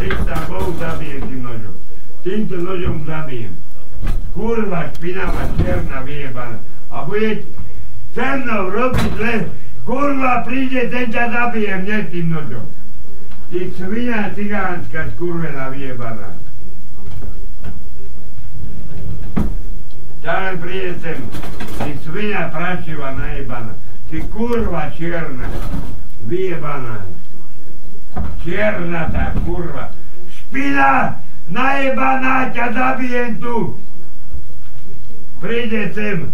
Prísam Bohu zabijem tým nožom. Týmto nožom zabijem. Kurva, špinavá, černá, vyjebaná. A bude se mnou robiť le, kurva, príde, ten ťa zabijem, nie tým nožom. Ty svinia cigánska, skurvená, vyjebaná. Ťa len príde sem. Ty svinia prašivá, najebaná. Ty kurva čierna, vyjebaná. Čierna tá kurva. Špina, najebaná, ťa zabijem tu. Príde sem.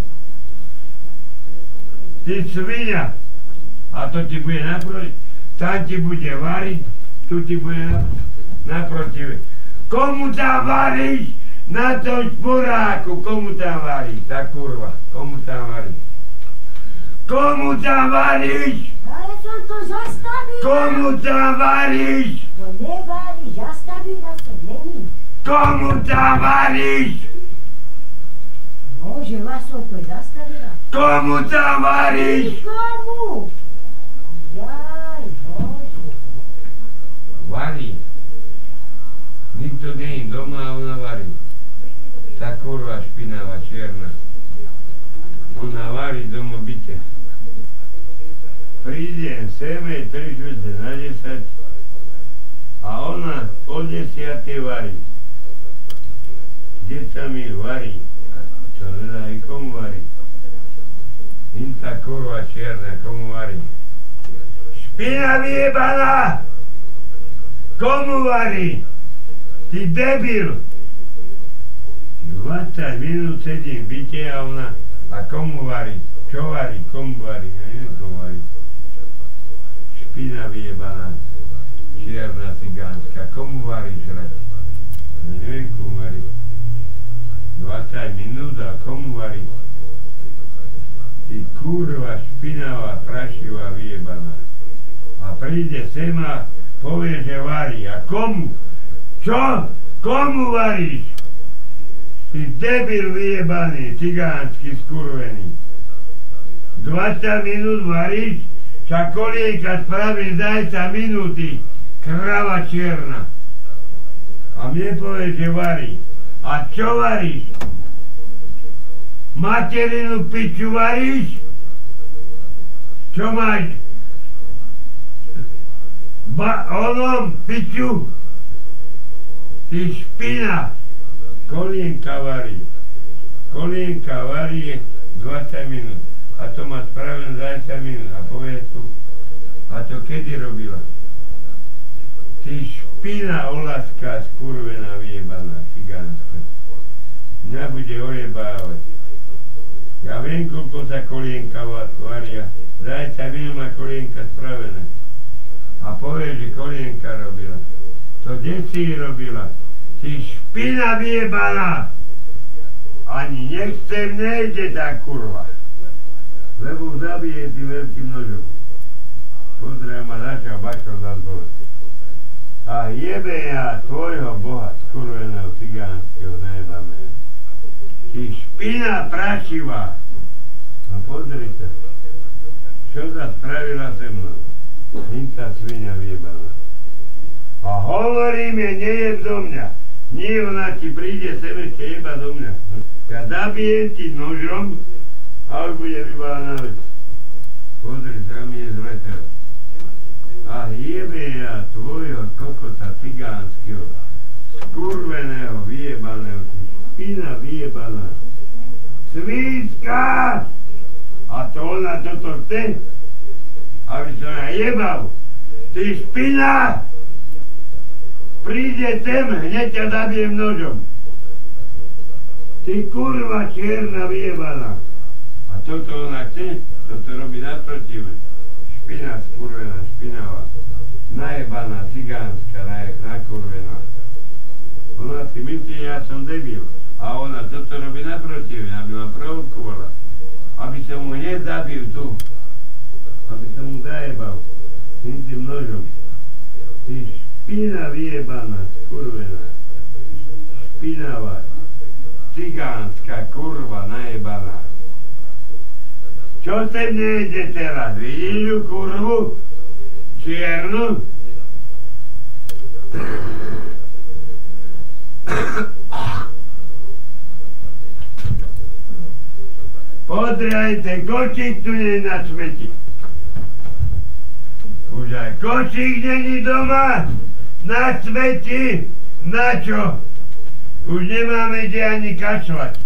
Ty svinia. A to ti bude naproti. Tam ti bude variť, tu ti bude naproti. Komu tam varíš? Na tom šporáku, komu tam varíš? Tá kurva, komu tam varíš? Komu tam varíš? Ale som to zastavila. Komu tam varíš? To nevarí, zastavila som, není. Komu tam varíš? Bože, vás som to zastavila. Komu tam varíš? Komu? Jaj, Bože. Varí. Nikto nie je doma a ona varí. Tá kurva špinavá, čierna. Doma byte. Príde seme 3 čtvrte na 10 a ona o 10 varí. Deca mi varí. A čo nedá i komu varí? Im tá kurva čierna, komu varí? Špina vyjebaná! Komu varí? Ty debil! 20 minút sedím v byte a ona... A komu varí? Čo varí? Komu varí? Ja neviem, komu varí. Špina vyjebaná. Čierna cigánska. Komu varí žrať? Neviem, komu varí. 20 minút a komu varí? Ty kurva špinavá, prašivá, vyjebaná. A príde sem a povie, že varí. A komu? Čo? Komu varíš? Ty debil vyjebaný, cigánsky skurvený. 20 minút varíš, však kolienka spraví zajca minúty, krava čierna. A mne povie, že varí. A čo varíš? Materinu piču varíš? Čo máš? Ba, onom piču? Ty špina, kolienka varí. Kolienka varí 20 minút. A to má spravené za 10 minút. A povie tu, a to kedy robila? Ty špina olaska, skurvená, vyjebaná, cigánska. Mňa bude ojebávať. Ja viem, koľko sa kolienka varia. Za 10 minút má kolienka spravené. A povie, že kolienka robila. To kde si robila? Ty špina vyjebaná! Ani nechcem, nejde tá kurva. Lebo zabije tým veľkým nožom. Pozrie ma začal bačom za zbole. A jebe ja tvojho boha, skurveného cigánskeho, nejebaného. Ty špina prašivá. No pozri sa. Čo sa spravila se mnou? Hinta svinia vyjebaná. A hovorím je, nejeb do mňa. Nie ona ti príde sem ešte jeba do mňa. Ja zabijem ti nožom a už bude vybavená vec. Pozri, tam je zle teraz. A jebe ja tvojho kokota cigánskeho, skurveného, vyjebaného, ty špina vyjebaná. Svíčka! A to ona toto chce? Aby som ja jebal. Ty špina! Príde sem, hneď ťa zabijem nožom. Ty kurva čierna vyjebaná. A toto ona chce? Toto robí naprotiv. Špina skurvená, špinavá. Najebaná, cigánska, nakurvená. Ona si myslí, ja som debil. A ona toto robí naprotiv, aby ma provokovala. Aby som mu hneď tu. Aby som mu zajebal. Tým tým nožom. Ty Špina vyjebaná, skurvená. Špinava. Cigánska kurva najebaná. Čo ste mne ide teraz? Vidíš ju kurvu? Čiernu? Podrajte, kočik tu je na smeti. Už aj kočík není doma na smeti, na čo? Už nemáme kde ani kašľať,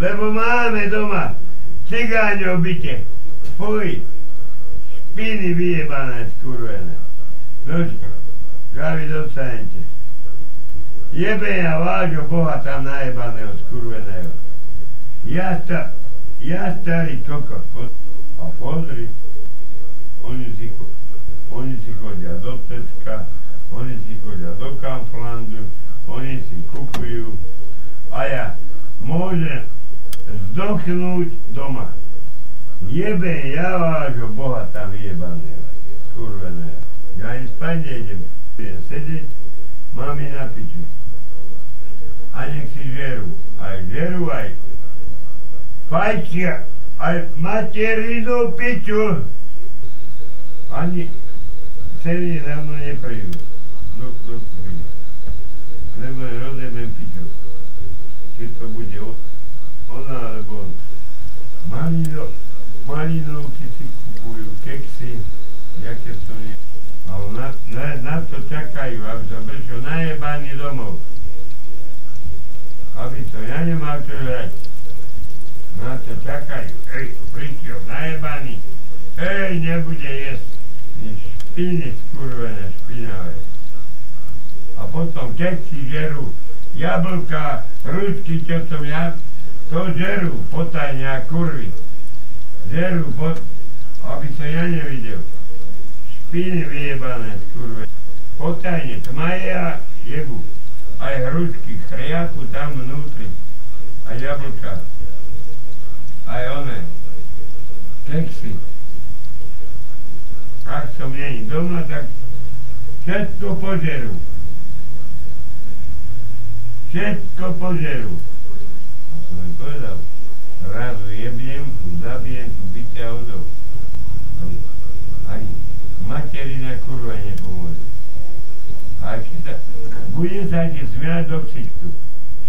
lebo máme doma cigáň byte. Fuj, špiny vyjebané, skurvené. Nožko, gavi dostanete. Jebe ja vášho Boha tam najebaného, skurveného. Ja, sta, ja starý kokos, a pozri, oni si, oni si chodia do Teska, oni si chodia do Kamplandu, oni si kupujú a ja môžem zdochnúť doma. Jebe ja vášho Boha tam jebaného, skurveného. Ja ani spať nejdem, budem sedieť, mám na piču. A nech si žerú, aj žerú, aj fajčia, aj materinu piču. Ani celý dávno neprídu. Do prídu lebo je rozjebem piču. Či to bude ona alebo on. Malino, malinovky si kupujú, keksy, jaké to nie. Ale na, na, na to čakajú, aby sa prišiel najebaný domov. Aby to ja nemal čo hrať. Na to čakajú. Ej, prišiel najebaný. Ej, nebude jesť. Špiny skurvené, špinavé a potom všetci žerú jablka, hrušky, čo som ja, to žerú potajne a kurvy. Žerú, pot, aby som ja nevidel. Špiny vyjebané, kurve. Potajne, tmaje a jebu. Aj hrušky, chriapu tam vnútri. A jablka. Aj one. Keksy. Ak som není doma, tak všetko požerú všetko požerú. A som im povedal, razu jebnem, zabijem tu byťa odov. Ani materina kurva nepomôže. A ešte tak, bude sa ti smiať do ksichtu.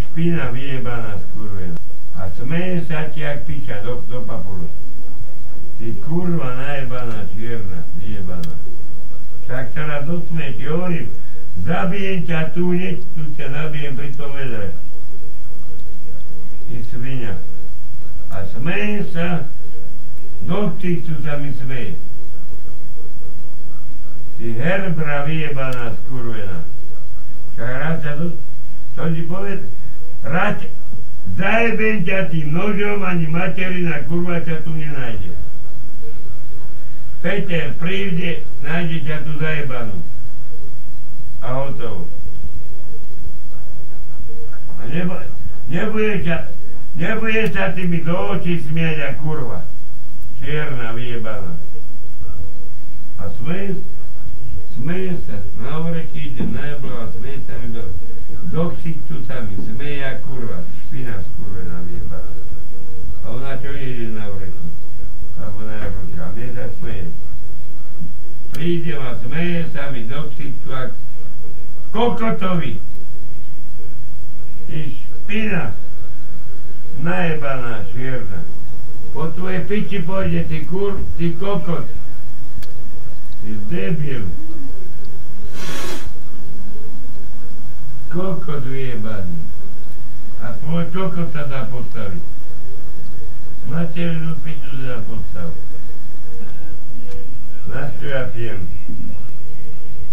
Špina vyjebaná skurvená. A smeje sa ti jak piča do, do papulu. Ty kurva najebaná čierna, vyjebaná. Tak teraz do smeje ti hovorím, Zabijem ťa tu, hneď tu ťa zabijem pri tom vedre. I svinia. A smeje sa, do ksichtu sa mi smeje. Ty herbra vyjebaná skurvená. Tak rád sa do... To ti poved, rád zajebem ťa tým nožom, ani materina kurva ťa tu nenájde. Peter príde, nájde ťa tu zajebanú a hotovo. A nebo, nebude sa, nebude sa ty mi do očí smieť a kurva. Čierna vyjebaná. A smeje, smeje sa, na oreky ide najeblo a smeje sa mi do, do ksichtu sa mi smeje a kurva. Špina skurvená vyjebaná. A ona čo ide na oreky? Alebo na jablka. Mne sa smeje. Prídem a smeje sa mi do ksichtu a kokotovi. Ty špina, najebaná švierna. Po tvoje piči pôjde, ty kur, ty kokot. Ty debil. Kokot vyjebaný. A tvoj kokot sa dá postaviť. Materinu piču sa dá postaviť. Na čo ja pijem?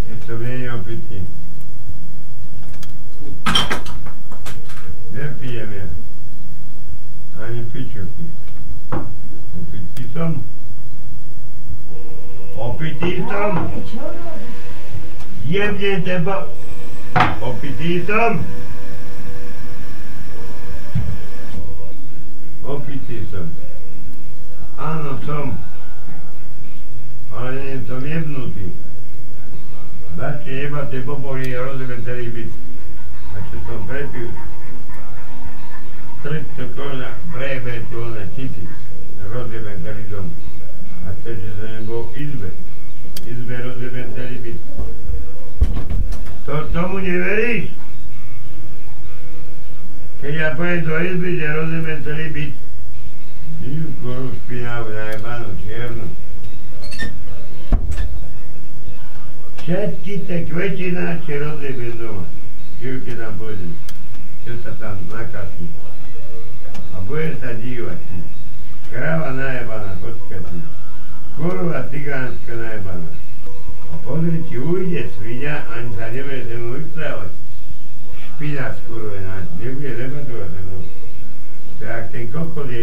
Je to menej opitný. Nepijem ja. Ani pičovky. Opitý som. Opitý som. Jebne teba. Opitý som. Opitý som. Áno, som. Ale nie som jebnutý. Dáte jebate popolí a rozjebe celý čo som prepil, 300 koruna prejebe tu one tisíc, rozjebe celý dom. A to, že som nebol v izbe, izbe rozjebe celý byt. To tomu neveríš? Keď ja pojem do izby, že rozjebe celý byt, skoro špinavú najebanú čiernu. Všetky tie kvetináče rozjebem doma. Živke tam pôjdem. Čo sa tam nakasí. A bude sa dívať. Kráva najebaná, počkaj si. Kurva cigánska najebaná. A pozri, či ujde svinia, ani sa nebude se mu vystrávať. Špina skurvená, nebude debatovať se mnou. To jak ten kokot je